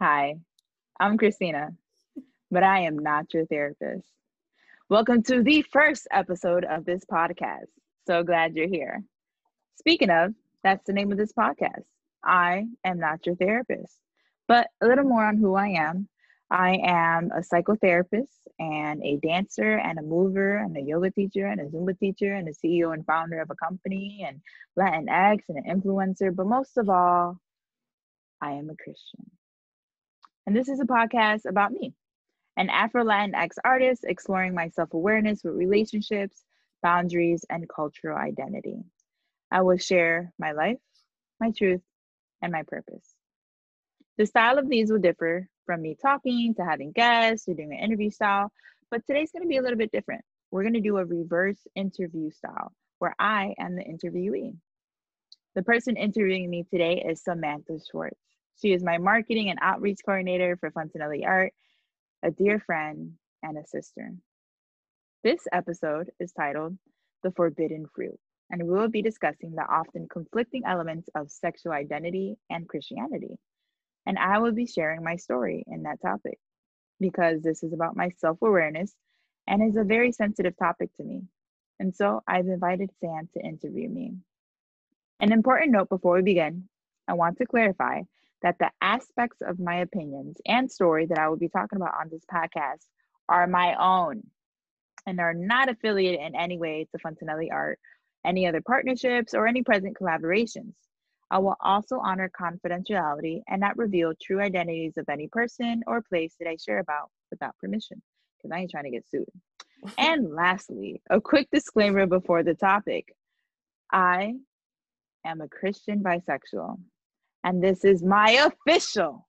Hi, I'm Christina, but I am not your therapist. Welcome to the first episode of this podcast. So glad you're here. Speaking of, that's the name of this podcast. I am not your therapist, but a little more on who I am. I am a psychotherapist and a dancer and a mover and a yoga teacher and a Zumba teacher and a CEO and founder of a company and Latinx and an influencer. But most of all, I am a Christian. And this is a podcast about me, an Afro Latinx artist exploring my self awareness with relationships, boundaries, and cultural identity. I will share my life, my truth, and my purpose. The style of these will differ from me talking to having guests to doing an interview style, but today's going to be a little bit different. We're going to do a reverse interview style where I am the interviewee. The person interviewing me today is Samantha Schwartz. She is my marketing and outreach coordinator for Fontanelli Art, a dear friend, and a sister. This episode is titled The Forbidden Fruit, and we will be discussing the often conflicting elements of sexual identity and Christianity. And I will be sharing my story in that topic because this is about my self awareness and is a very sensitive topic to me. And so I've invited Sam to interview me. An important note before we begin I want to clarify that the aspects of my opinions and story that I will be talking about on this podcast are my own and are not affiliated in any way to Fontanelli Art, any other partnerships, or any present collaborations. I will also honor confidentiality and not reveal true identities of any person or place that I share about without permission, because I ain't trying to get sued. and lastly, a quick disclaimer before the topic I am a Christian bisexual and this is my official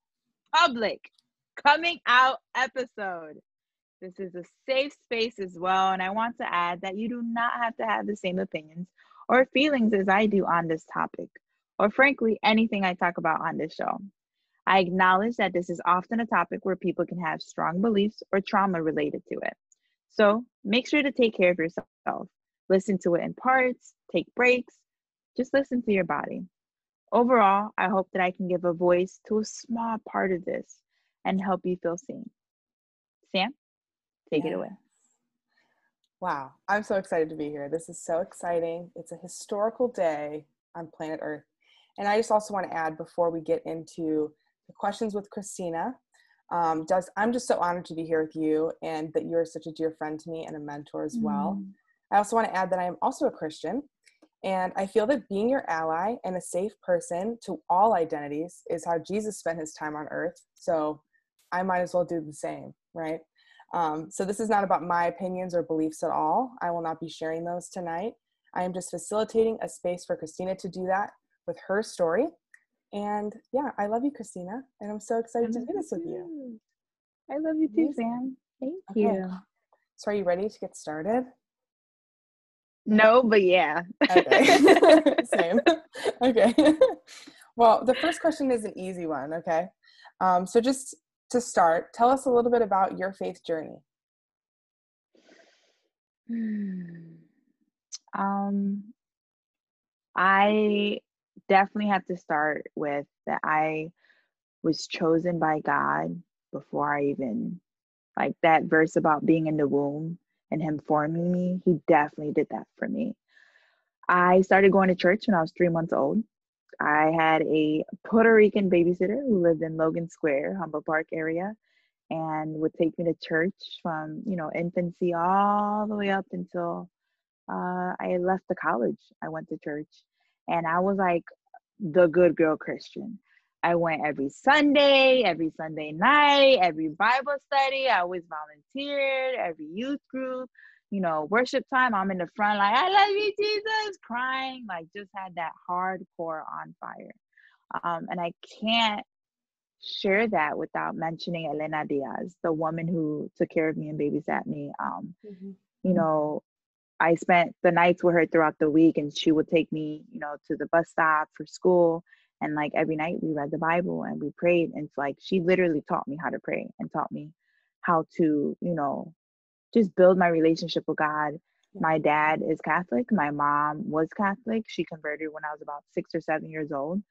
public coming out episode. This is a safe space as well. And I want to add that you do not have to have the same opinions or feelings as I do on this topic, or frankly, anything I talk about on this show. I acknowledge that this is often a topic where people can have strong beliefs or trauma related to it. So make sure to take care of yourself. Listen to it in parts, take breaks, just listen to your body. Overall, I hope that I can give a voice to a small part of this and help you feel seen. Sam, take yes. it away. Wow, I'm so excited to be here. This is so exciting. It's a historical day on planet Earth. And I just also want to add before we get into the questions with Christina, um, does I'm just so honored to be here with you and that you're such a dear friend to me and a mentor as well. Mm. I also want to add that I am also a Christian and I feel that being your ally and a safe person to all identities is how Jesus spent his time on earth. So I might as well do the same, right? Um, so this is not about my opinions or beliefs at all. I will not be sharing those tonight. I am just facilitating a space for Christina to do that with her story. And yeah, I love you, Christina, and I'm so excited to do this with you. I love you too, Sam. Thank okay. you. So, are you ready to get started? No, but yeah. Okay. Same. okay. well, the first question is an easy one. Okay. Um, so, just to start, tell us a little bit about your faith journey. Um, I definitely have to start with that I was chosen by God before I even like that verse about being in the womb and him forming me, he definitely did that for me. I started going to church when I was three months old. I had a Puerto Rican babysitter who lived in Logan Square, Humboldt Park area, and would take me to church from, you know, infancy all the way up until uh, I left the college. I went to church and I was like the good girl Christian. I went every Sunday, every Sunday night, every Bible study. I always volunteered, every youth group, you know, worship time. I'm in the front, like, I love you, Jesus, crying, like, just had that hardcore on fire. Um, and I can't share that without mentioning Elena Diaz, the woman who took care of me and babysat me. Um, mm-hmm. You know, I spent the nights with her throughout the week, and she would take me, you know, to the bus stop for school and like every night we read the bible and we prayed and it's like she literally taught me how to pray and taught me how to you know just build my relationship with god my dad is catholic my mom was catholic she converted when i was about six or seven years old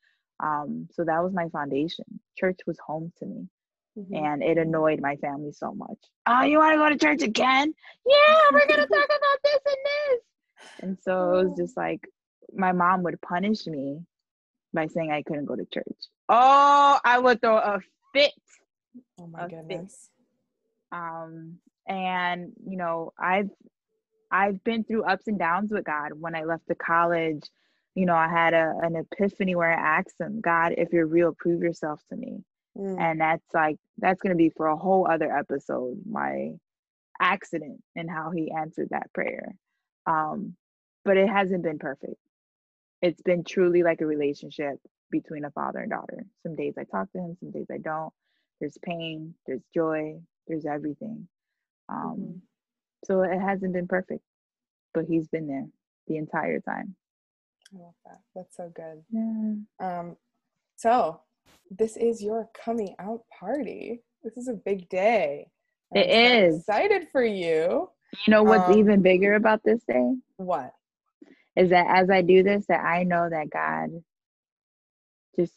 um, so that was my foundation church was home to me. Mhm. And it annoyed my family so much. Oh, you want to go to church again? Yeah, we're to talk about this and this. And so it was just like my mom would punish me by saying I couldn't go to church. Oh, I would throw a fit. Oh my a fit. goodness. Um, and you know, I've I've been through ups and downs with God. When I left the college, you know, I had a, an epiphany where I asked him, God, if you're real, prove yourself to me. Mm. And that's like that's gonna be for a whole other episode, my accident and how he answered that prayer. Um, but it hasn't been perfect. It's been truly like a relationship between a father and daughter. Some days I talk to him, some days I don't. There's pain, there's joy, there's everything. Um, Mhm. So it hasn't been perfect, but he's been there the entire time. I love that. That's so good. Yeah. Um, so this is your coming out party. This is a big day. I'm so is. excited for you. You know what's Um, even bigger about this day What? Is that as I do this, that I know that God just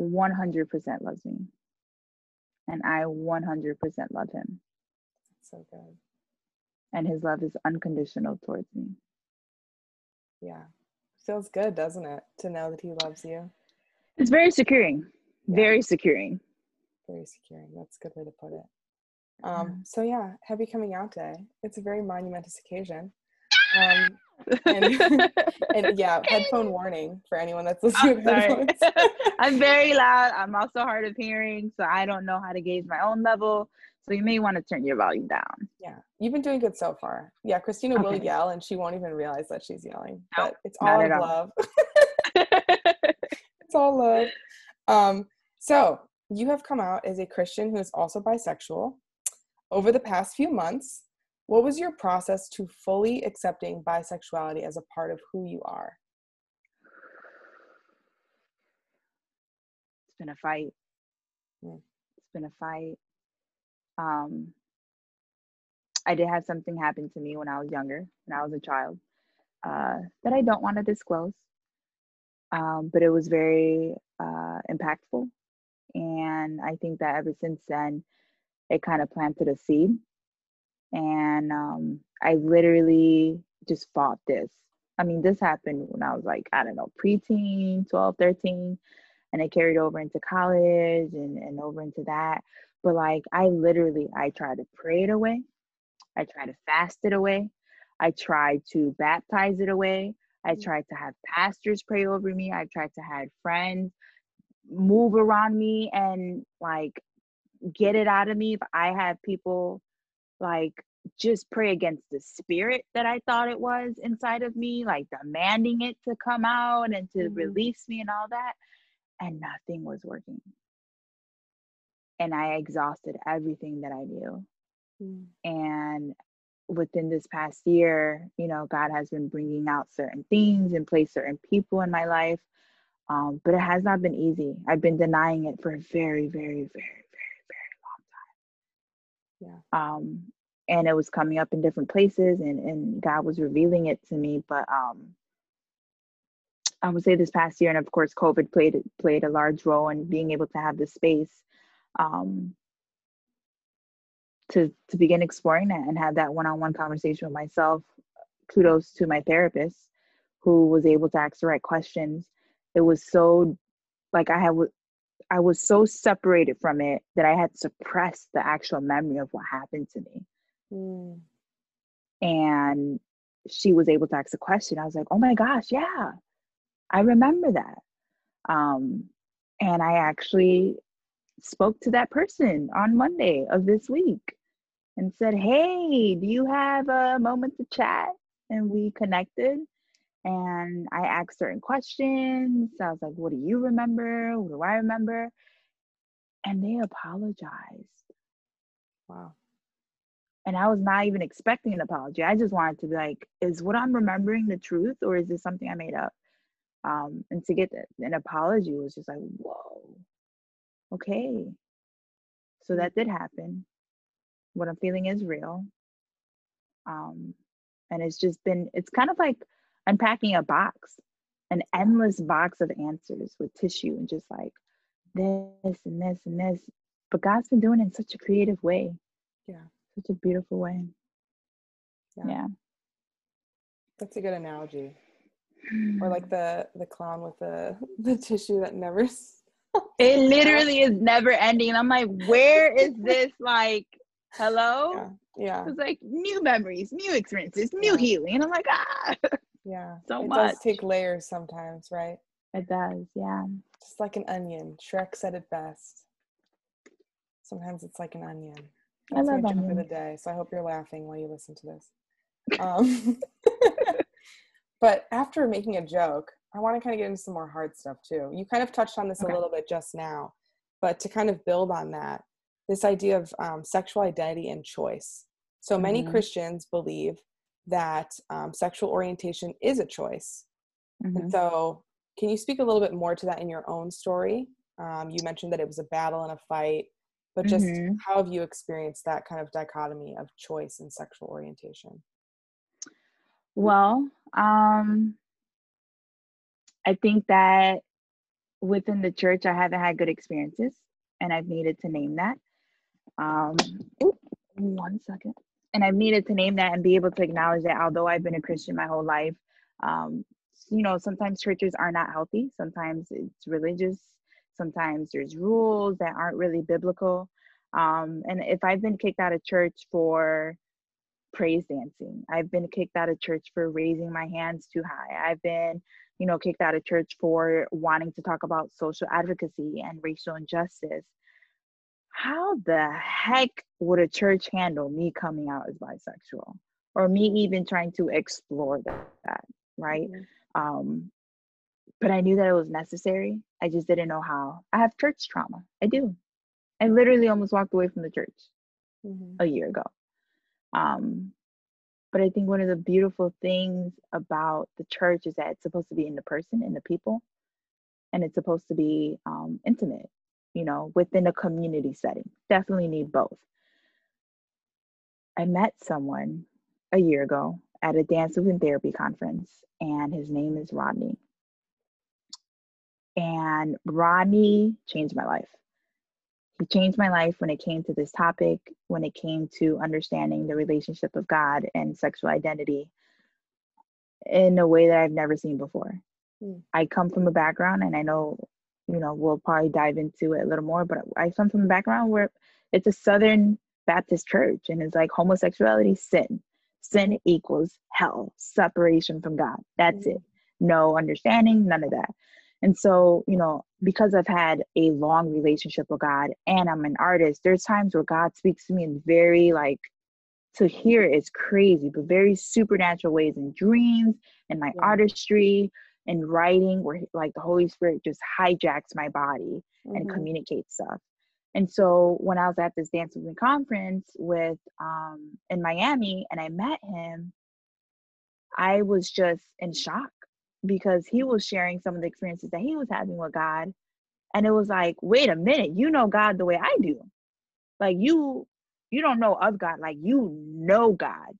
100% loves me, and I 100% love Him, So good. and His love is unconditional towards me. Yeah. Feels good, doesn't it? To know that he loves you. It's very securing, Yeah. very securing. Very securing. That's a good way to put it. Um, so yeah, happy coming out day. It's a very monumentous occasion. Um, and, and yeah, headphone warning for anyone that's listening I'm. I'm very loud. I'm also hard of hearing, so I don't know how to gauge my own level. So you may want to turn your volume down. yeah, you've been doing good so far. Yeah, Christina will yell and she won't even realize that she's yelling. Nope, but it's all at out of all. love. it's all love. Um, so you have come out as a Christian who is also bisexual. Over the past few months, what was your process to fully accepting bisexuality as a part of who you are? it's been a fight. Mm. It's been a fight. Um, I did have something happen to me when I was younger, when I was a child, uh, that I don't want to disclose. Um, but it was very uh, impactful. And I think that ever since then, it kind of planted a seed. And um, I literally just fought this. I mean, this happened when I was like, I don't know, preteen, 12, 13 and it carried over into college and, and over into that. But like i literally i tried to pray it away. I tried to fast it away. I tried to baptize it away. I Mm. tried to have pastors pray over me. I tried to have friends move around me and like get it out of me. If i had people like just pray against the spirit that i thought it was inside of me like demanding it to come out and to Mhm. release me and all that and nothing was working. And I exhausted everything that I knew. Mm. And within this past year, you know, God has been bringing out certain things and placed certain people in my life. Um, but it has not been easy. I've been denying it for a very, very, very, very, very long time. Yeah. Um, and it was coming up in different places and, and God was revealing it to me. But um I would say this past year, and of course, COVID played played a large role in being able to have the space um, to to begin exploring that and have that one-on-one conversation with myself. Kudos to my therapist, who was able to ask the right questions. It was so like I had I was so separated from it that I had suppressed the actual memory of what happened to me. Mm. And she was able to ask a question. I was like, oh my gosh, yeah, I remember that. Um, and I actually spoke to that person on Monday of this week and said, Hey, do you have a moment to chat? And we connected and I asked certain questions. I was like, What do you remember? What do I remember? And they apologized. Wow. And I was not even expecting an apology. I just wanted to be like, Is what I'm remembering the truth or is this something I made up? Um, and to get an apology was just like, Whoa, okay. So that did happen. What I'm feeling is real. Um, and it's just been, it's kind of like unpacking a box, an endless box of answers with tissue and just like this and this and this. But God's been doing it in such a creative way. Yeah. Such a beautiful way. Yeah. Yeah. That's a good analogy. Or like the the clown with the the tissue that never it literally is never ending. And I'm like, where is this like hello? Yeah. Yeah. It's like new memories, new experiences, new Yeah. healing. And I'm like, ah Yeah. So it much. does take layers sometimes, right? it does, yeah. Just like an onion. Shrek said it best. Sometimes it's like an onion. I That's my love joke for the day. So I hope you're laughing while you listen to this. Um, but after making a joke, I want to kind of get into some more hard stuff too. You kind of touched on this Okay. a little bit just now, but to kind of build on that, this idea of um, sexual identity and choice. So many Mhm. Christians believe that um, sexual orientation is a choice. Mhm. And so, can you speak a little bit more to that in your own story? Um, you mentioned that it was a battle and a fight, but just Mhm. how have you experienced that kind of dichotomy of choice and sexual orientation? Well, um, I think that within the church, I haven't had good experiences, and I've needed to name that. Um, one second. And I've needed to name that and be able to acknowledge that although I've been a Christian my whole life, um, you know, sometimes churches are not healthy. Sometimes it's religious. Sometimes there's rules that aren't really biblical. Um, and if I've been kicked out of church for praise dancing. I've been kicked out of church for raising my hands too high. I've been, you know, kicked out of church for wanting to talk about social advocacy and racial injustice. How the heck would a church handle me coming out as bisexual or me even trying to explore that, that right? Mhm. Um, but I knew that it was necessary. I just didn't know how. I have church trauma. I do. I literally almost walked away from the church Mhm. a year ago. Um, but I think one of the beautiful things about the church is that it's supposed to be in the person, in the people, and it's supposed to be um, intimate, you know, within a community setting. Definitely need both. I met someone a year ago at a dance and therapy conference, and his name is Rodney. And Rodney changed my life. He changed my life when it came to this topic, when it came to understanding the relationship of God and sexual identity in a way that I've never seen before. Hmm. I come from a background, and I know, you know, we'll probably dive into it a little more, but I come from a background where it's a Southern Baptist church, and it's like homosexuality, sin. Sin equals hell, separation from God. That's it. Mm. No understanding, none of that. And so, you know, because I've had a long relationship with God and I'm an artist, there's times where God speaks to me in very like to hear is crazy, but very supernatural ways in dreams and my Yeah. artistry and writing where like the Holy Spirit just hijacks my body and Mhm. communicates stuff. And so when I was at this dance with movement conference with um in Miami and I met him, I was just in shock because he was sharing some of the experiences that he was having with God. And it was like, wait a minute, you know God the way I do. Like you you don't know of God, like you know God.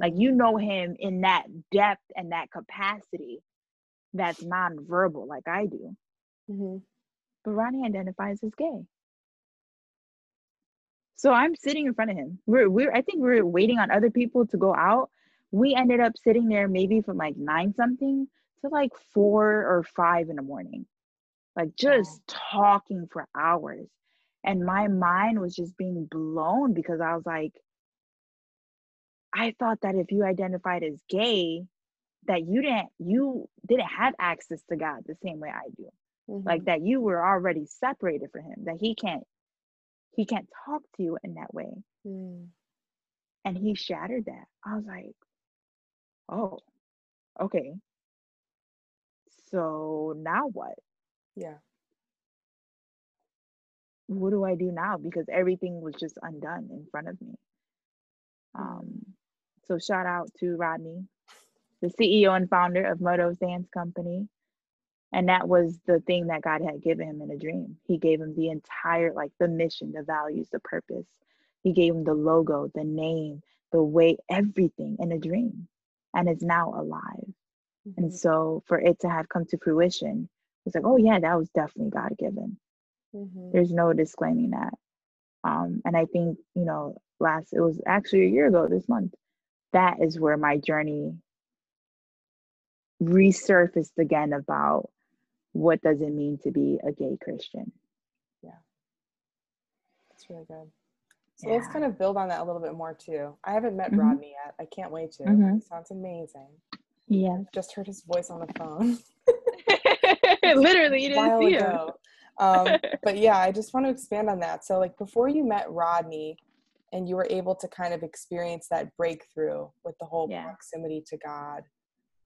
Like Mhm. you know him in that depth and that capacity that's nonverbal like I do. Mhm. But Rodney identifies as gay. So I'm sitting in front of him. We're we're I think we're waiting on other people to go out. We ended up sitting there maybe from like nine something to like four or five in the morning. Like just talking for hours. And my mind was just being blown because I was like, I thought that if you identified as gay, that you didn't you didn't have access to God the same way I do. Like Mhm. that you were already separated from him, that he can't he can't talk to you in that way. Mm. And he shattered that. I was like, oh, okay. So now what? Yeah. What do I do now? Because everything was just undone in front of me. Um, so shout out to Rodney, the CEO and founder of Motos Dance Company. And that was the thing that God had given him in a dream. He gave him the entire, like the mission, the values, the purpose. He gave him the logo, the name, the way, everything in a dream. And it's now alive. And Mhm. so for it to have come to fruition, it's like, oh yeah, that was definitely God given. Mm-hmm. There's no disclaiming that. Um, and I think, you know, last, it was actually a year ago this month, that is where my journey resurfaced again about what does it mean to be a gay Christian. Yeah. That's really good. So yeah. let's kind of build on that a little bit more too. I haven't met mm-hmm. Rodney yet. I can't wait to. Mm-hmm. sounds amazing. Yeah. Just heard his voice on the phone. Literally, you didn't see him. um, but yeah, I just want to expand on that. So, like, before you met Rodney, and you were able to kind of experience that breakthrough with the whole yeah. proximity to God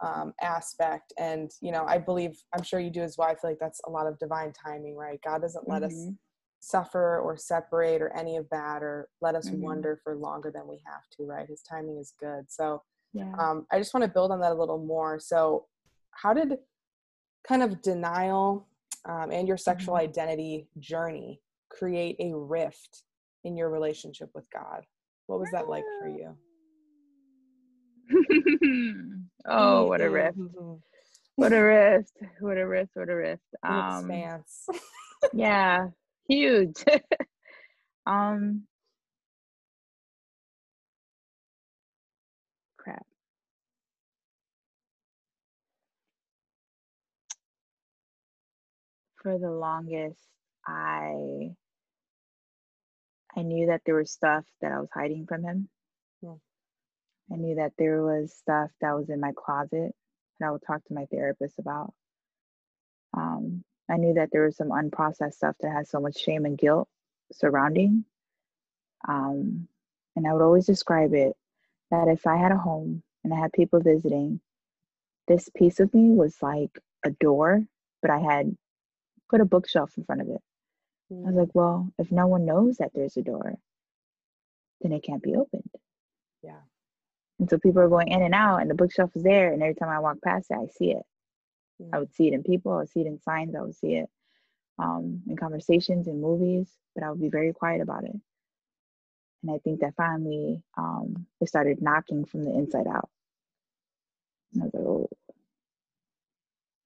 um, aspect, and you know, I believe, I'm sure you do as well. I feel like that's a lot of divine timing, right? God doesn't let mm-hmm. us suffer or separate or any of that, or let us mm-hmm. wonder for longer than we have to, right? His timing is good. So, yeah. um, I just want to build on that a little more. So, how did kind of denial um, and your sexual mm-hmm. identity journey create a rift in your relationship with God? What was that like for you? oh, what a rift. What a rift. What a rift. What a rift. Um, expanse. yeah, huge. um crap. For the longest, I I knew that there was stuff that I was hiding from him. Yeah. I knew that there was stuff that was in my closet that I would talk to my therapist about. Um, I knew that there was some unprocessed stuff that had so much shame and guilt surrounding. Um, and I would always describe it that if I had a home and I had people visiting, this piece of me was like a door, but I had put a bookshelf in front of it. Mm. I was like, well, if no one knows that there's a door, then it can't be opened. Yeah. And so people are going in and out, and the bookshelf is there. And every time I walk past it, I see it. Mm. I would see it in people, I would see it in signs, I would see it um, in conversations, in movies, but I would be very quiet about it. And I think that finally um, it started knocking from the inside out. And I was like, oh,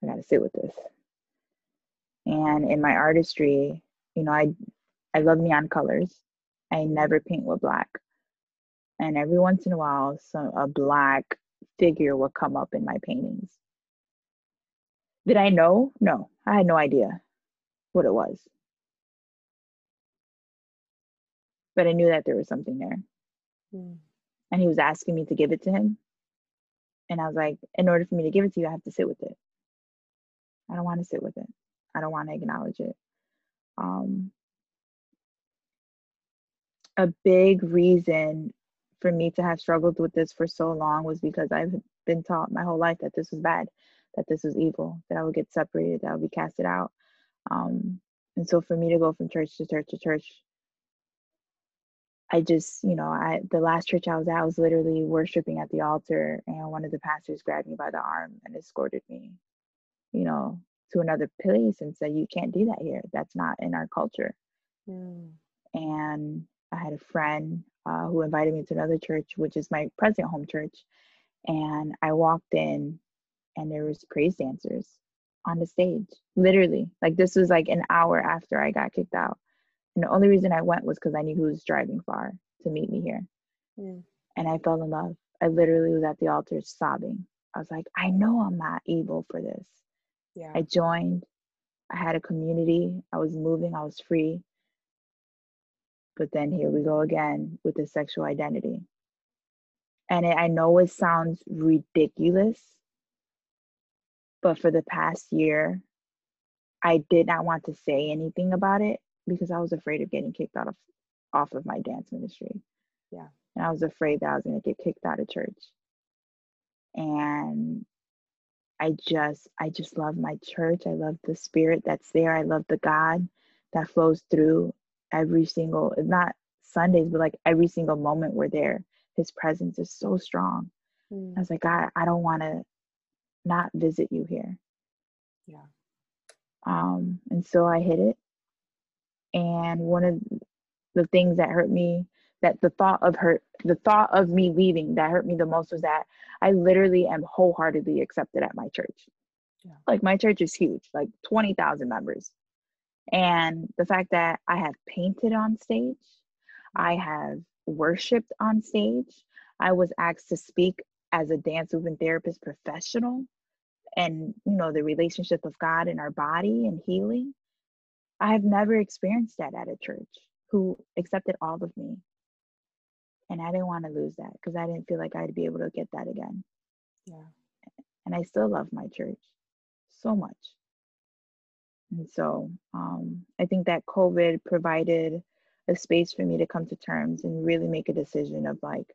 I got to sit with this. And in my artistry, you know, I I love neon colors. I never paint with black. And every once in a while, some a black figure will come up in my paintings. Did I know? No, I had no idea what it was. But I knew that there was something there. Mm. And he was asking me to give it to him. And I was like, in order for me to give it to you, I have to sit with it. I don't want to sit with it. I don't want to acknowledge it. Um, a big reason for me to have struggled with this for so long was because I've been taught my whole life that this was bad, that this was evil, that I would get separated, that I would be casted out. Um, and so for me to go from church to church to church, I just, you know, I the last church I was at I was literally worshiping at the altar, and one of the pastors grabbed me by the arm and escorted me, you know, to another place and said, You can't do that here. That's not in our culture. Mm. And I had a friend uh, who invited me to another church, which is my present home church. And I walked in and there was praise dancers on the stage, literally. Like this was like an hour after I got kicked out. And the only reason I went was because I knew who was driving far to meet me here. Mm. And I fell in love. I literally was at the altar sobbing. I was like, I know I'm not evil for this. Yeah. I joined. I had a community. I was moving. I was free. But then here we go again with the sexual identity. And it, I know it sounds ridiculous, but for the past year, I did not want to say anything about it because I was afraid of getting kicked out of off of my dance ministry. Yeah. And I was afraid that I was going to get kicked out of church. And I just I just love my church. I love the spirit that's there. I love the God that flows through every single not Sundays, but like every single moment we're there. His presence is so strong. Mm. I was like, God, I don't want to not visit you here. Yeah. Um, and so I hit it. And one of the things that hurt me that the thought of her the thought of me leaving that hurt me the most was that i literally am wholeheartedly accepted at my church yeah. like my church is huge like 20000 members And the fact that I have painted on stage, I have worshiped on stage, I was asked to speak as a dance movement therapist professional and you know the relationship of God in our body and healing. I have never experienced that at a church who accepted all of me. And I didn't want to lose that because I didn't feel like I'd be able to get that again. Yeah. And I still love my church so much. And so um, I think that COVID provided a space for me to come to terms and really make a decision of like,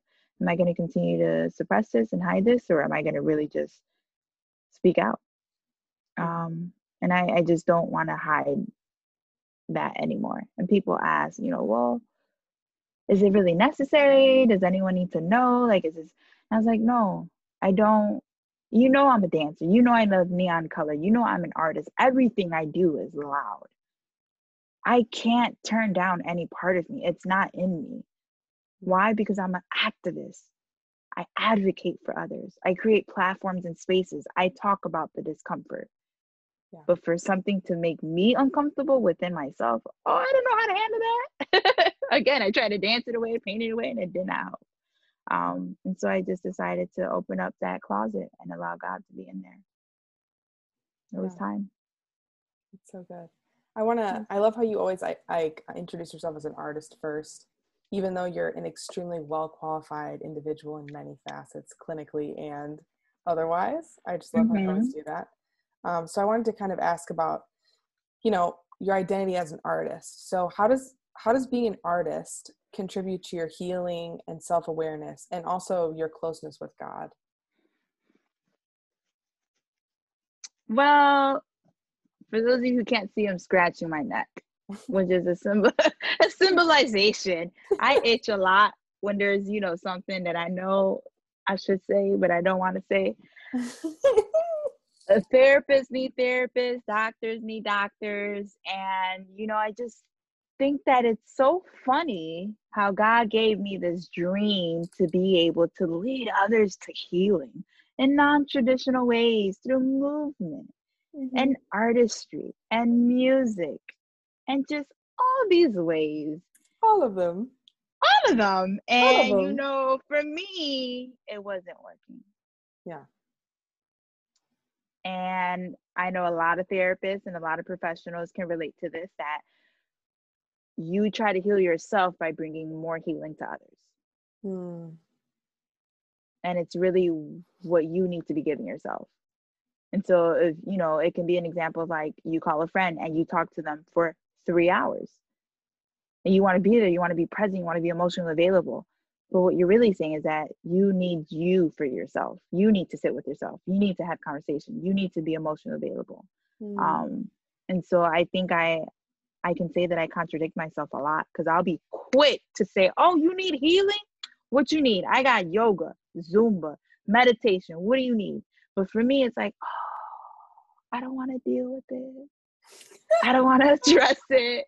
am I going to continue to suppress this and hide this, or am I going to really just speak out? Um, and I, I just don't want to hide that anymore. And people ask, you know, well, is it really necessary? Does anyone need to know? Like, is this? I was like, no, I don't. You know, I'm a dancer. You know, I love neon color. You know, I'm an artist. Everything I do is loud. I can't turn down any part of me. It's not in me. Why? Because I'm an activist. I advocate for others. I create platforms and spaces. I talk about the discomfort. Yeah. But for something to make me uncomfortable within myself, oh, I don't know how to handle that. Again, I tried to dance it away, paint it away, and it did not help. Um, and so I just decided to open up that closet and allow God to be in there. It yeah. was time. It's so good. I want to, I love how you always, I, I introduce yourself as an artist first, even though you're an extremely well qualified individual in many facets, clinically and otherwise. I just love mm-hmm. how you always do that. Um, so I wanted to kind of ask about, you know, your identity as an artist. So how does how does being an artist contribute to your healing and self-awareness and also your closeness with God? Well, for those of you who can't see, I'm scratching my neck, which is a symbol a symbolization. I itch a lot when there's, you know, something that I know I should say, but I don't want to say. a therapist need therapists, doctors need doctors. And, you know, I just think that it's so funny how God gave me this dream to be able to lead others to healing in non traditional ways through movement mm-hmm. and artistry and music and just all these ways. All of them. All of them. And, of them. you know, for me, it wasn't working. Yeah. And I know a lot of therapists and a lot of professionals can relate to this that you try to heal yourself by bringing more healing to others. Mm. And it's really what you need to be giving yourself. And so, if you know, it can be an example of like you call a friend and you talk to them for three hours. And you want to be there, you want to be present, you want to be emotionally available. But what you're really saying is that you need you for yourself. You need to sit with yourself. You need to have conversation. You need to be emotionally available. Mm. Um, and so I think I I can say that I contradict myself a lot because I'll be quick to say, "Oh, you need healing? What you need? I got yoga, Zumba, meditation. What do you need?" But for me, it's like, "Oh, I don't want to deal with it. I don't want to address it."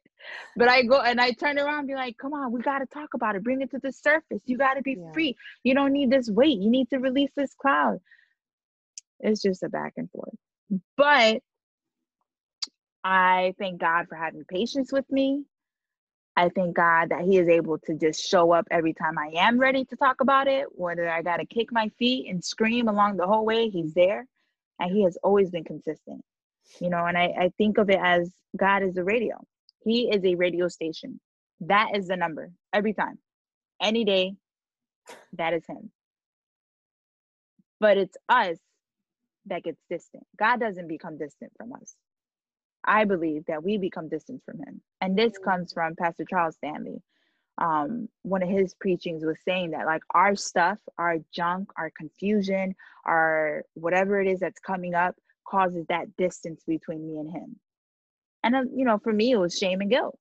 but I go and I turn around and be like, come on, we got to talk about it. Bring it to the surface. You got to be yeah. free. You don't need this weight. You need to release this cloud. It's just a back and forth. But I thank God for having patience with me. I thank God that He is able to just show up every time I am ready to talk about it. Whether I got to kick my feet and scream along the whole way, He's there. And He has always been consistent. You know, and I, I think of it as God is the radio. He is a radio station. That is the number every time. Any day, that is him. But it's us that gets distant. God doesn't become distant from us. I believe that we become distant from him. And this comes from Pastor Charles Stanley. Um, one of his preachings was saying that like our stuff, our junk, our confusion, our whatever it is that's coming up causes that distance between me and him. And, uh, you know, for me, it was shame and guilt.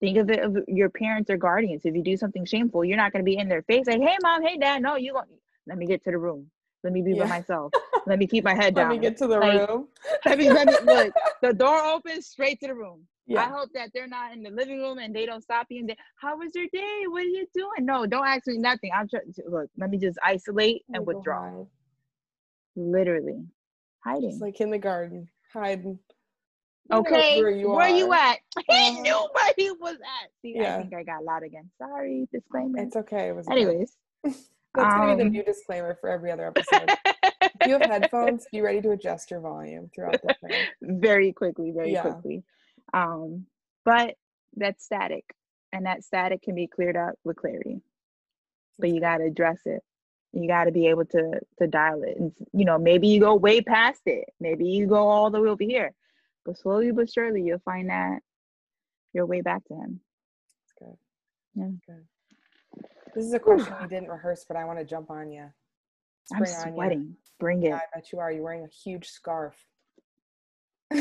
Think of it of your parents or guardians. If you do something shameful, you're not going to be in their face like, hey, mom, hey, dad. No, you go, let me get to the room. Let me be yeah. by myself. let me keep my head down. let me get to the like, room. let me, let me, look, the door opens straight to the room. Yeah. I hope that they're not in the living room and they don't stop you and they, how was your day? What are you doing? No, don't ask me nothing. I'm trying to look, let me just isolate and withdraw. Literally hiding. It's like kindergarten, hiding Okay, where you where you at? He Uh-huh. knew where he was at. See, I think I got loud again. Sorry, disclaimer. It's okay. It was. Anyways, That's gonna be the um, new disclaimer for every other episode. You have headphones, be ready to adjust your volume throughout the thing. very quickly, very Yeah. quickly. Um, but that's static, and that static can be cleared up with clarity. But you got to address it. You got to be able to to dial it, and you know maybe you go way past it. Maybe you go all the way over here, but slowly but surely you'll find that your way back to him. It's good. Yeah. Good. This is a question we didn't rehearse, but I want to jump on you. I'm sweating. Bring it. Yeah, I bet you are. You're wearing a huge scarf.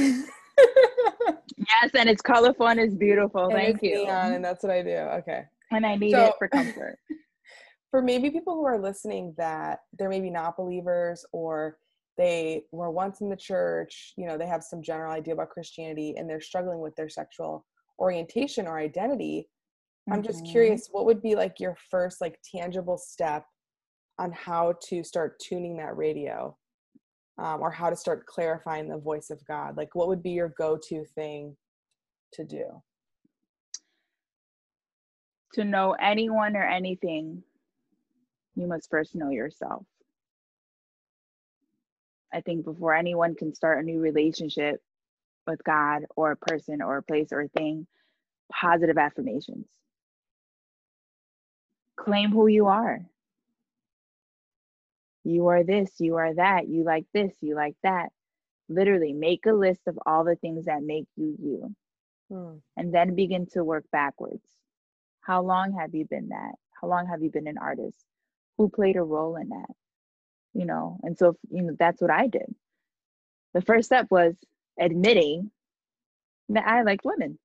Yes, and it's colorful and it's beautiful. And Thank it's you. neon, and that's what I do. Okay. and I need So- it for comfort. For maybe people who are listening that they're maybe not believers or they were once in the church, you know, they have some general idea about Christianity and they're struggling with their sexual orientation or identity. I'm just Mhm. curious, what would be like your first like tangible step on how to start tuning that radio um, or how to start clarifying the voice of God? Like, what would be your go to thing to do? To know anyone or anything, you must first know yourself. I think before anyone can start a new relationship with God or a person or a place or a thing, positive affirmations. Claim who you are. You are this, you are that, you like this, you like that. Literally, make a list of all the things that make you you Hmm. and then begin to work backwards. How long have you been that? How long have you been an artist? Who played a role in that? You know, and so you know that's what I did. The first step was admitting that I liked women.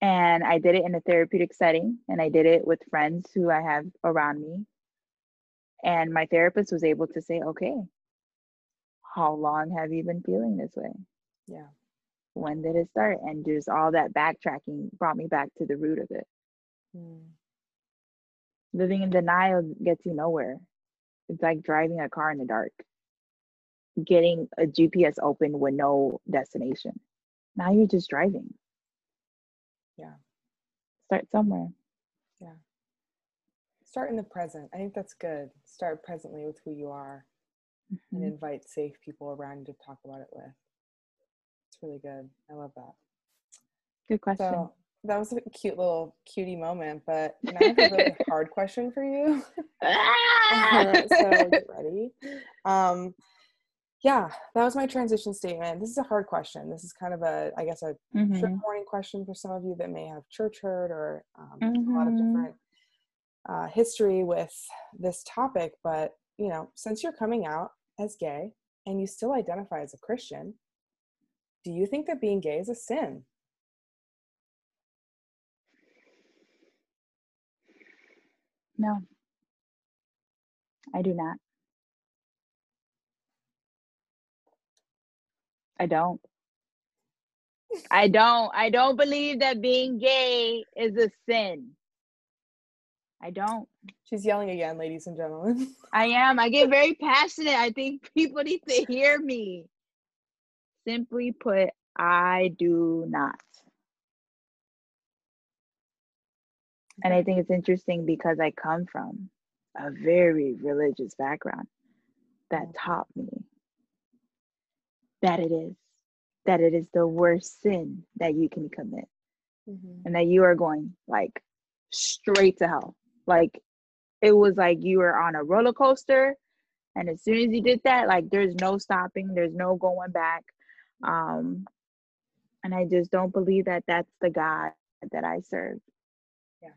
And I did it in a therapeutic setting and I did it with friends who I have around me. And my therapist was able to say, okay, how long have you been feeling this way? Yeah. when did it start and just all that backtracking brought me back to the root of it Hmm. living in denial gets you nowhere it's like driving a car in the dark getting a gps open with no destination now you're just driving Yeah. start somewhere Start in the present. I think that's good. Start presently with who you are and Mhm. invite safe people around you to talk about it with. It's really good. I love that. good question So that was a cute little cutie moment, but now I have a really hard question for you. Ah! so get ready. Um, yeah, that was my transition statement. This is a hard question. This is kind of a, I guess, a trigger Mhm. warning question for some of you that may have church hurt or um, a lot of Mhm. different uh, history with this topic. But you know, since you're coming out as gay and you still identify as a Christian, do you think that being gay is a sin? no i do not i don't i don't i don't believe that being gay is a sin i don't She's yelling again, ladies and gentlemen. I am. I get very passionate. I think people need to hear me. Simply put, I do not. And I think it's interesting because I come from a very religious background that taught me that it is that it is the worst sin that you can commit Mhm. and that you are going like straight to hell. Like it was like you were on a roller coaster, and as soon as you did that, like there's no stopping, there's no going back. Um, and I just don't believe that that's the God that I serve. Yeah.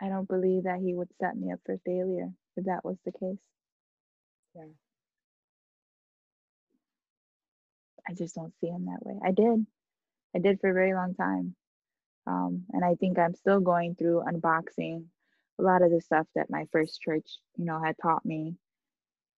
I don't believe that He would set me up for failure if that was the case. Yeah. I just don't see Him that way. I did. I did for a very long time. Um, and I think I'm still going through unboxing a lot of the stuff that my first church, you know, had taught me.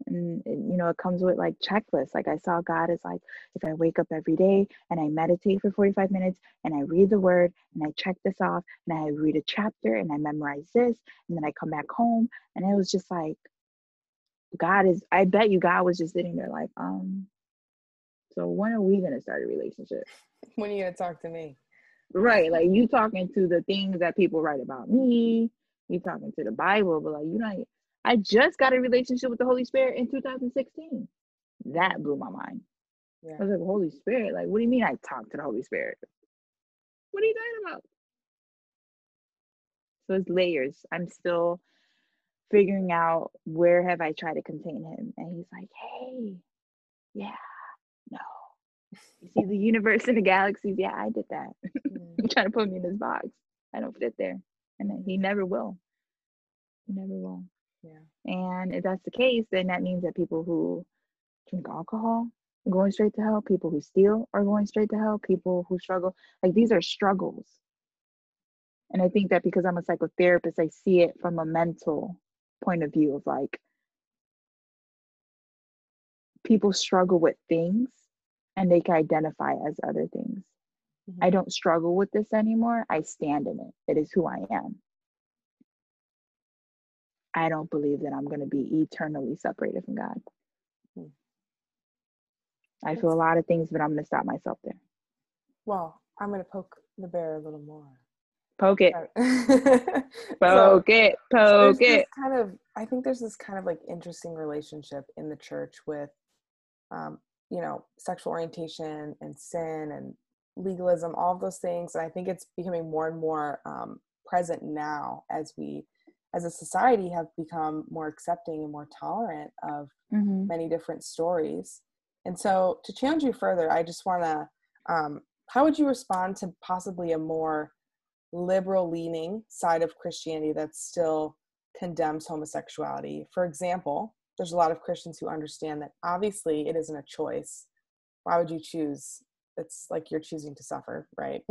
And you know, it comes with like checklists. Like I saw God as like if I wake up every day and I meditate for 45 minutes and I read the word and I check this off and I read a chapter and I memorize this and then I come back home and it was just like God is, I bet you God was just sitting there like, um, so when are we gonna start a relationship? When are you gonna talk to me? Right, like you talking to the things that people write about me, you talking to the Bible, but like you know, I just got a relationship with the Holy Spirit in 2016. That blew my mind. Yeah. I was like, Holy Spirit, like, what do you mean I talk to the Holy Spirit? What are you talking about? So it's layers. I'm still figuring out where have I tried to contain him. And he's like, hey, yeah, no. You see the universe and the galaxies? Yeah, I did that. Mm. trying to put me in this box. I don't fit there. And he never will. He never will. Yeah. And if that's the case, then that means that people who drink alcohol are going straight to hell, people who steal are going straight to hell, people who struggle, like these are struggles. And I think that because I'm a psychotherapist, I see it from a mental point of view of like people struggle with things and they can identify as other things. Mhm. I don't struggle with this anymore. I stand in it. It is who I am. I don't believe that I'm going to be eternally separated from God. Hmm. I feel a lot of things, but I'm going to stop myself there. Well, I'm gonna poke the bear a little more. Poke it, So- poke it, poke this it. kind of i think there's this kind of like interesting relationship in the church with um, you know sexual orientation and sin and legalism all of those things and i think it's becoming more and more um, present now as we as a society have become more accepting and more tolerant of hmm many different stories and so to challenge you further i just want to um, how would you respond to possibly a more liberal leaning side of Christianity that still condemns homosexuality. For example, there's a lot of Christians who understand that obviously it isn't a choice. Why would you choose? It's like you're choosing to suffer, right?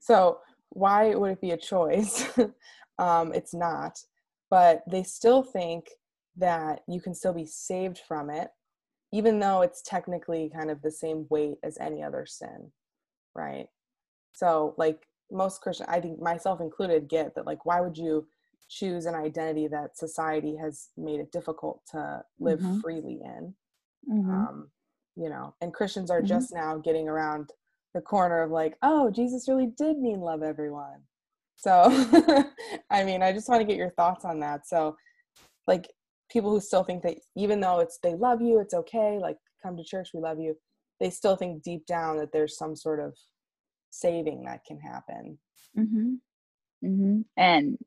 so why would it be a choice? um, it's not. But they still think that you can still be saved from it, even though it's technically kind of the same weight as any other sin, right? So, like most Christian, I think myself included, get that, like, why would you choose an identity that society has made it difficult to live Mhm. freely in? Mhm. Um, you know, and Christians are Mhm. just now getting around the corner of like, oh, Jesus really did mean love everyone. So, I mean, I just want to get your thoughts on that. So, like, people who still think that even though it's they love you, it's okay, like, come to church, we love you, they still think deep down that there's some sort of saving that can happen. Mhm. Mhm. And.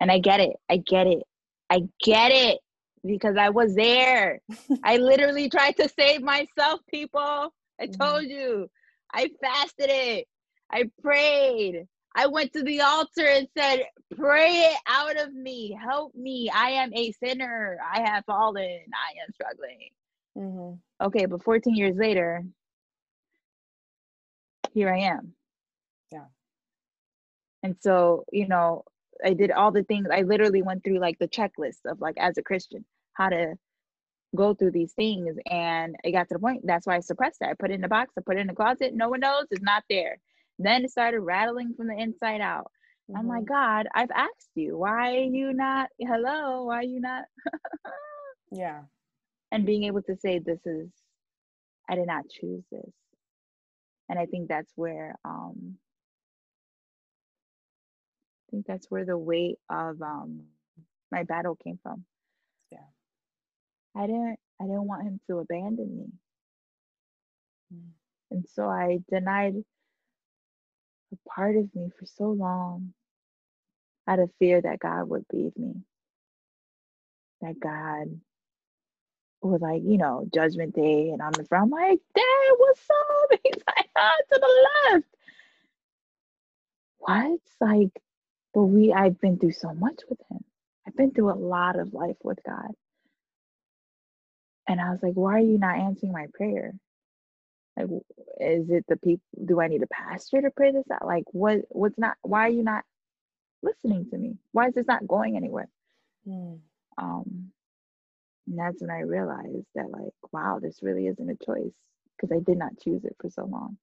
And I get it. I get it. I get it because I was there. I literally tried to save myself, people. I Mhm. told you. I fasted it. I prayed. I went to the altar and said, Pray it out of me. Help me. I am a sinner. I have fallen. I am struggling. Mhm. Okay, but 14 years later, here I am. Yeah. And so, you know, I did all the things. I literally went through like the checklist of like as a Christian, how to go through these things. And it got to the point, that's why I suppressed it. I put it in a box, I put it in a closet, no one knows, it's not there. Then it started rattling from the inside out. I'm like, Mhm. God, I've asked you, why are you not, hello, why are you not? Yeah. and being able to say, this is, I did not choose this. And I think that's where, um, think that's where the weight of um, my battle came from. Yeah. I didn't, I didn't want him to abandon me. Mm. And so I denied a part of me for so long out of fear that God would leave me. That God was like, you know, judgment day and on the front, I'm like, Dad, what's up? He's like, ah, to the left. What? Like, but we I've been through so much with him. I've been through a lot of life with God. And I was like, why are you not answering my prayer? Like, is it the people? Do I need a pastor to pray this out? Like, what? What's not? Why are you not listening to me? Why is this not going anywhere? Mm. Um, and that's when I realized that, like, wow, this really isn't a choice because I did not choose it for so long,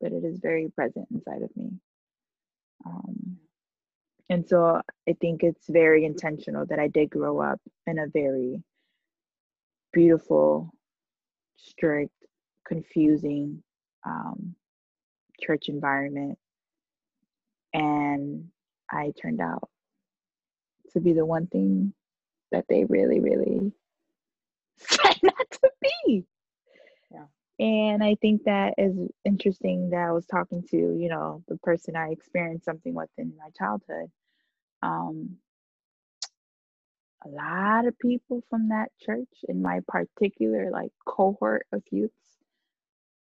but it is very present inside of me. Um, and so I think it's very intentional that I did grow up in a very beautiful, strict, confusing um, church environment. And I turned out to be the one thing that they really, really said not to be. And I think that is interesting that I was talking to, you know, the person I experienced something with in my childhood. Um, a lot of people from that church in my particular like cohort of youths,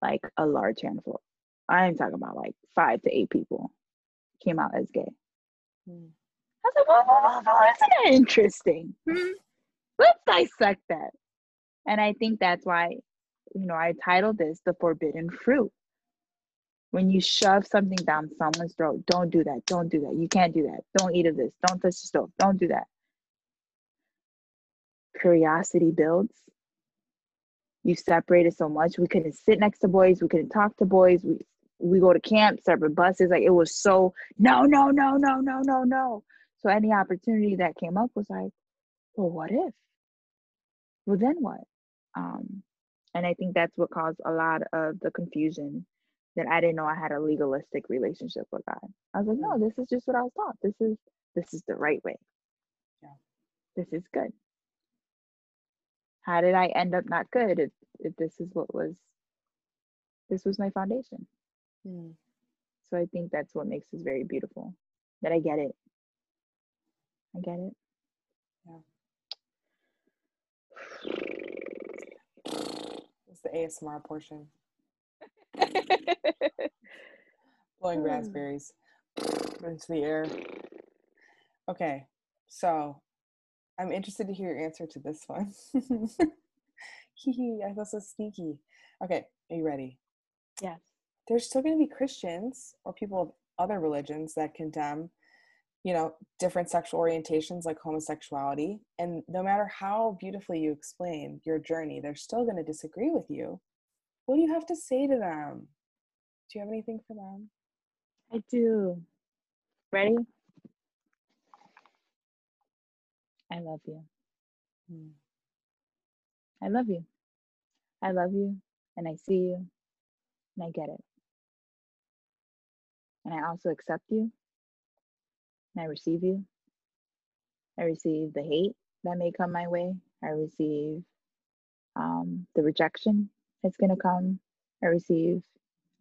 like a large handful. I am talking about like five to eight people came out as gay. Hmm. I was like, well, well, well, isn't that interesting? Hmm? Let's dissect that. And I think that's why, you know, I titled this The Forbidden Fruit. When you shove something down someone's throat, don't do that. Don't do that. You can't do that. Don't eat of this. Don't touch the stove. Don't do that. Curiosity builds. You separated so much. We couldn't sit next to boys. We couldn't talk to boys. We we go to camp, separate buses. Like it was so no, no, no, no, no, no, no. So any opportunity that came up was like, well, what if? Well, then what? Um, and I think that's what caused a lot of the confusion that I didn't know I had a legalistic relationship with God. I was like, no, this is just what I was taught. This is this is the right way. Yeah. This is good. How did I end up not good if, if this is what was this was my foundation? Hmm. So I think that's what makes this very beautiful. That I get it. I get it. The ASMR portion. Blowing hmm. raspberries into the air. Okay, so I'm interested to hear your answer to this one. I feel so sneaky. Okay, are you ready? Yes. There's still going to be Christians or people of other religions that condemn you know different sexual orientations like homosexuality and no matter how beautifully you explain your journey they're still going to disagree with you. What do you have to say to them? Do you have anything for them? I do. Ready? I love you. Hmm. i love you. I love you and i see you and i get it. And i also accept you I receive you. I receive the hate that may come my way. I receive um, the rejection that's going to come. I receive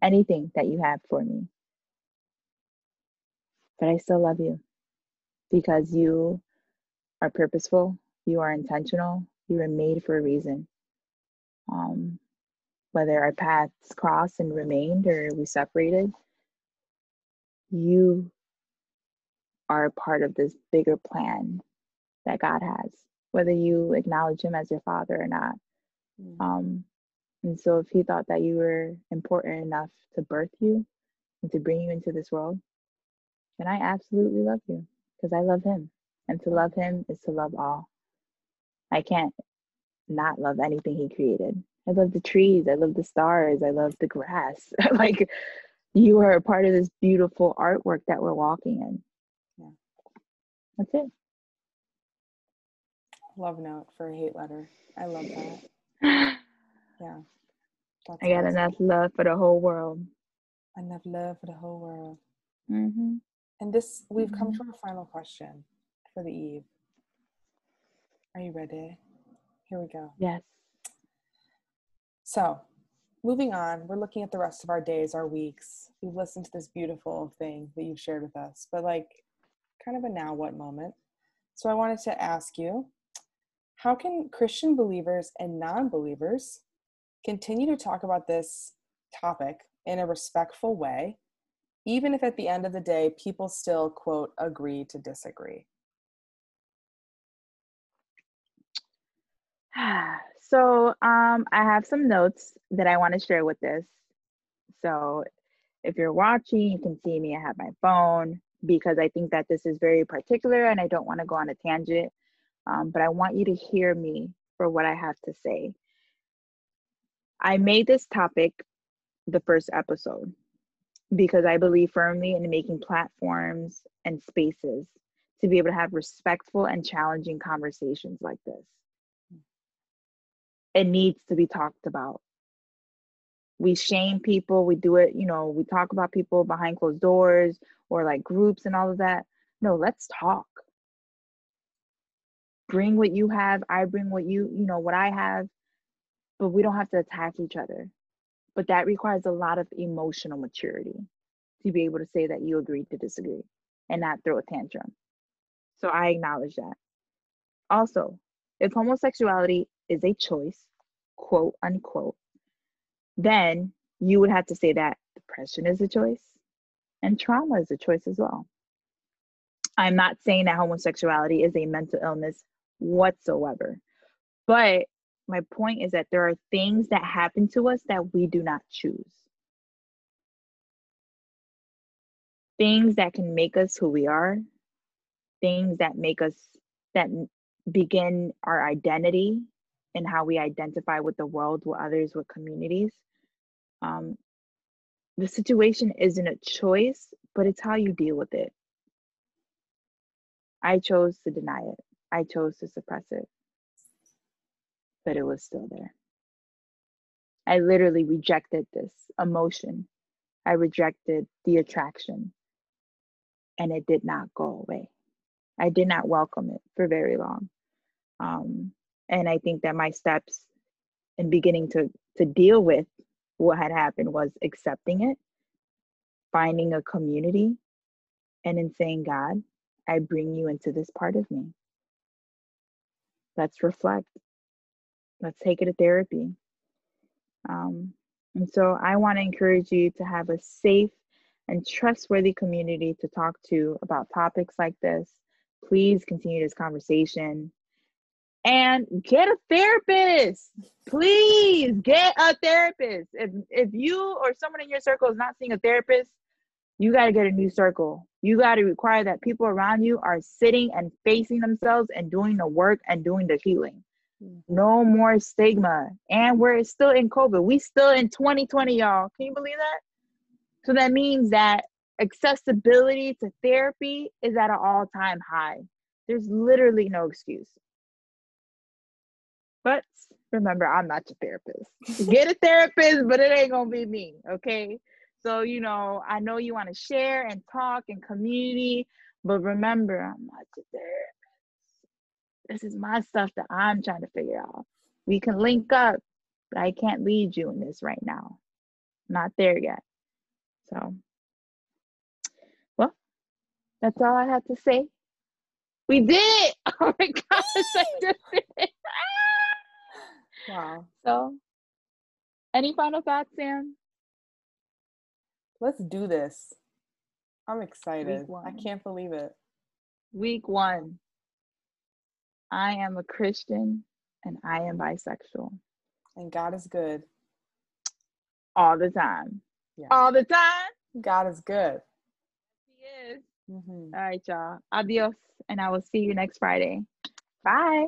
anything that you have for me. But I still love you because you are purposeful, you are intentional, you were made for a reason. Um, whether our paths crossed and remained or we separated, you are a part of this bigger plan that God has, whether you acknowledge Him as your Father or not. Mm. Um, and so, if He thought that you were important enough to birth you and to bring you into this world, then I absolutely love you because I love Him. And to love Him is to love all. I can't not love anything He created. I love the trees, I love the stars, I love the grass. like, you are a part of this beautiful artwork that we're walking in. That's it. Love note for a hate letter. I love that. yeah. That's I got awesome. enough love for the whole world. Enough love for the whole world. Mm-hmm. And this, we've mm-hmm. come to our final question for the eve. Are you ready? Here we go. Yes. So, moving on, we're looking at the rest of our days, our weeks. We've listened to this beautiful thing that you've shared with us, but like kind of a now what moment. So I wanted to ask you how can Christian believers and non believers continue to talk about this topic in a respectful way, even if at the end of the day people still, quote, agree to disagree? So um, I have some notes that I want to share with this. So if you're watching, you can see me. I have my phone because I think that this is very particular and I don't want to go on a tangent. Um, but I want you to hear me for what I have to say. I made this topic the first episode because I believe firmly in making platforms and spaces to be able to have respectful and challenging conversations like this. It needs to be talked about. We shame people, we do it, you know, we talk about people behind closed doors or like groups and all of that. No, let's talk. Bring what you have, I bring what you, you know, what I have, but we don't have to attack each other. But that requires a lot of emotional maturity to be able to say that you agreed to disagree and not throw a tantrum. So I acknowledge that. Also, if homosexuality is a choice, quote unquote, then you would have to say that depression is a choice and trauma is a choice as well. I'm not saying that homosexuality is a mental illness whatsoever. But my point is that there are things that happen to us that we do not choose. Things that can make us who we are, things that make us, that begin our identity and how we identify with the world, with others, with communities. Um, the situation isn't a choice, but it's how you deal with it. I chose to deny it. I chose to suppress it, but it was still there. I literally rejected this emotion. I rejected the attraction, and it did not go away. I did not welcome it for very long. Um, and I think that my steps in beginning to to deal with what had happened was accepting it, finding a community, and in saying, God, I bring you into this part of me. Let's reflect. Let's take it to therapy. Um, and so I want to encourage you to have a safe and trustworthy community to talk to about topics like this. Please continue this conversation and get a therapist. Please get a therapist. If if you or someone in your circle is not seeing a therapist, you got to get a new circle. You got to require that people around you are sitting and facing themselves and doing the work and doing the healing. No more stigma. And we're still in COVID. We still in 2020, y'all. Can you believe that? So that means that accessibility to therapy is at an all-time high. There's literally no excuse. But remember, I'm not your therapist. Get a therapist, but it ain't gonna be me, okay? So, you know, I know you want to share and talk and community, but remember, I'm not your therapist. This is my stuff that I'm trying to figure out. We can link up, but I can't lead you in this right now. not there yet. So, well, that's all I have to say. We did it! Oh my gosh, I did it. Wow. So, any final thoughts, Sam? Let's do this. I'm excited. I can't believe it. Week one. I am a Christian and I am bisexual. And God is good. All the time. Yeah. All the time. God is good. He is. Mm-hmm. All right, y'all. Adios. And I will see you next Friday. Bye.